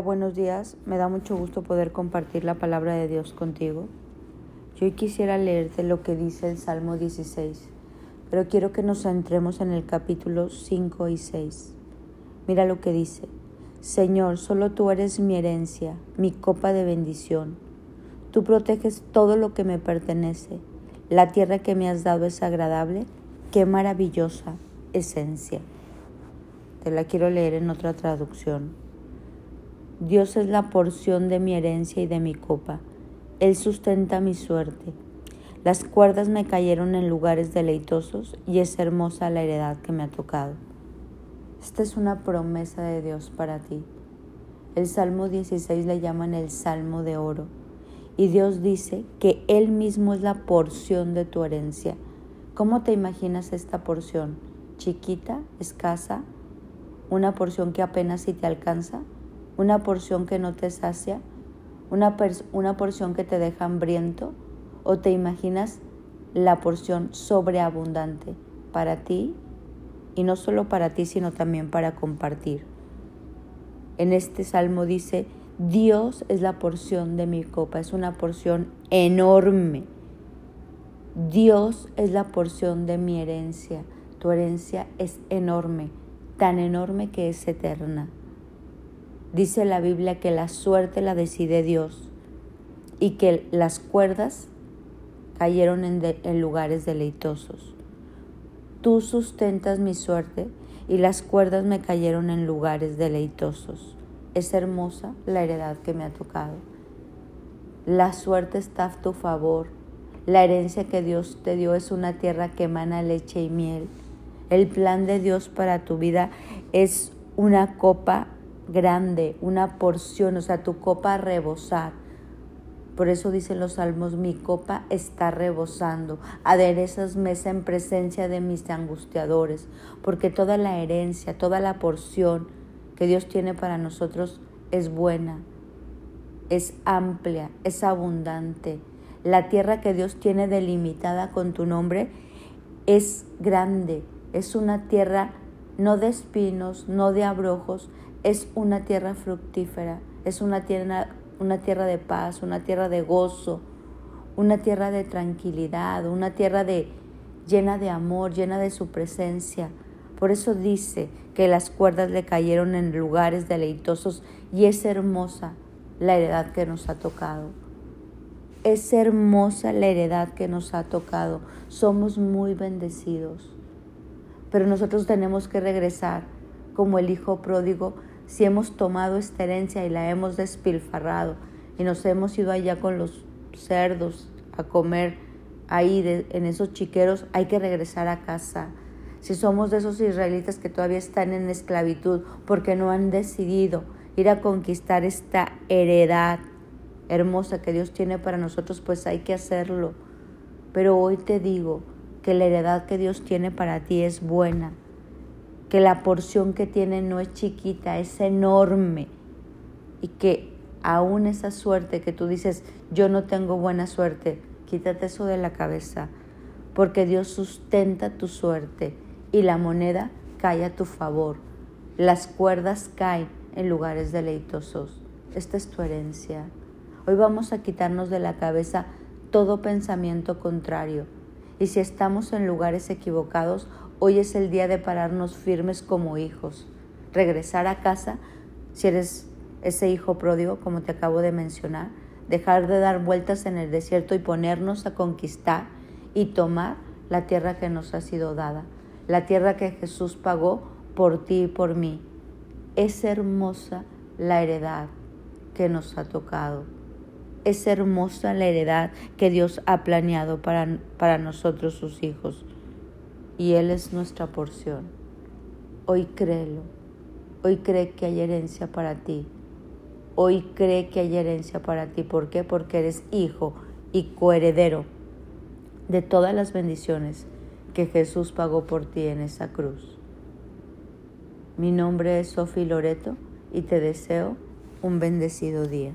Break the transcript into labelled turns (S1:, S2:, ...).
S1: Buenos días. Me da mucho gusto poder compartir la palabra de Dios contigo. Yo hoy quisiera leerte lo que dice el Salmo 16, pero quiero que nos centremos en el capítulo 5 y 6. Mira lo que dice. Señor, solo tú eres mi herencia, mi copa de bendición. Tú proteges todo lo que me pertenece. La tierra que me has dado es agradable. Qué maravillosa esencia. Te la quiero leer en otra traducción. Dios es la porción de mi herencia y de mi copa. Él sustenta mi suerte. Las cuerdas me cayeron en lugares deleitosos y es hermosa la heredad que me ha tocado. Esta es una promesa de Dios para ti. El Salmo 16 le llaman el Salmo de Oro. Y Dios dice que Él mismo es la porción de tu herencia. ¿Cómo te imaginas esta porción? ¿Chiquita? ¿Escasa? ¿Una porción que apenas si te alcanza? Una porción que no te sacia, una, una porción que te deja hambriento, o te imaginas la porción sobreabundante para ti y no solo para ti, sino también para compartir. En este salmo dice, Dios es la porción de mi copa, es una porción enorme. Dios es la porción de mi herencia, tu herencia es enorme, tan enorme que es eterna. Dice la Biblia que la suerte la decide Dios y que las cuerdas cayeron en, lugares deleitosos. Tú sustentas mi suerte y las cuerdas me cayeron en lugares deleitosos. Es hermosa la heredad que me ha tocado. La suerte está a tu favor. La herencia que Dios te dio es una tierra que emana leche y miel. El plan de Dios para tu vida es una copa grande, una porción, o sea, tu copa a rebosar. Por eso dicen los salmos, mi copa está rebosando, aderezas mesa en presencia de mis angustiadores, porque toda la herencia, toda la porción que Dios tiene para nosotros es buena, es amplia, es abundante. La tierra que Dios tiene delimitada con tu nombre es grande, es una tierra no de espinos, no de abrojos, es una tierra fructífera, es una tierra, una tierra de paz, una tierra de gozo, una tierra de tranquilidad, una tierra de, llena de amor, llena de su presencia. Por eso dice que las cuerdas le cayeron en lugares deleitosos y es hermosa la heredad que nos ha tocado. Es hermosa la heredad que nos ha tocado. Somos muy bendecidos. Pero nosotros tenemos que regresar como el hijo pródigo si hemos tomado esta herencia y la hemos despilfarrado y nos hemos ido allá con los cerdos a comer ahí en esos chiqueros, hay que regresar a casa. Si somos de esos israelitas que todavía están en esclavitud porque no han decidido ir a conquistar esta heredad hermosa que Dios tiene para nosotros, pues hay que hacerlo. Pero hoy te digo que la heredad que Dios tiene para ti es buena que la porción que tiene no es chiquita, es enorme y que aún esa suerte que tú dices, yo no tengo buena suerte, quítate eso de la cabeza, porque Dios sustenta tu suerte y la moneda cae a tu favor, las cuerdas caen en lugares deleitosos. Esta es tu herencia. Hoy vamos a quitarnos de la cabeza todo pensamiento contrario. Y si estamos en lugares equivocados, Hoy es el día de pararnos firmes como hijos, regresar a casa, si eres ese hijo pródigo, como te acabo de mencionar, dejar de dar vueltas en el desierto y ponernos a conquistar y tomar la tierra que nos ha sido dada, la tierra que Jesús pagó por ti y por mí. Es hermosa la heredad que nos ha tocado. Es hermosa la heredad que Dios ha planeado para, para nosotros sus hijos y Él es nuestra porción. Hoy créelo, hoy cree que hay herencia para ti. Hoy cree que hay herencia para ti. ¿Por qué? Porque eres hijo y coheredero de todas las bendiciones que Jesús pagó por ti en esa cruz. Mi nombre es Sofi Loreto y te deseo un bendecido día.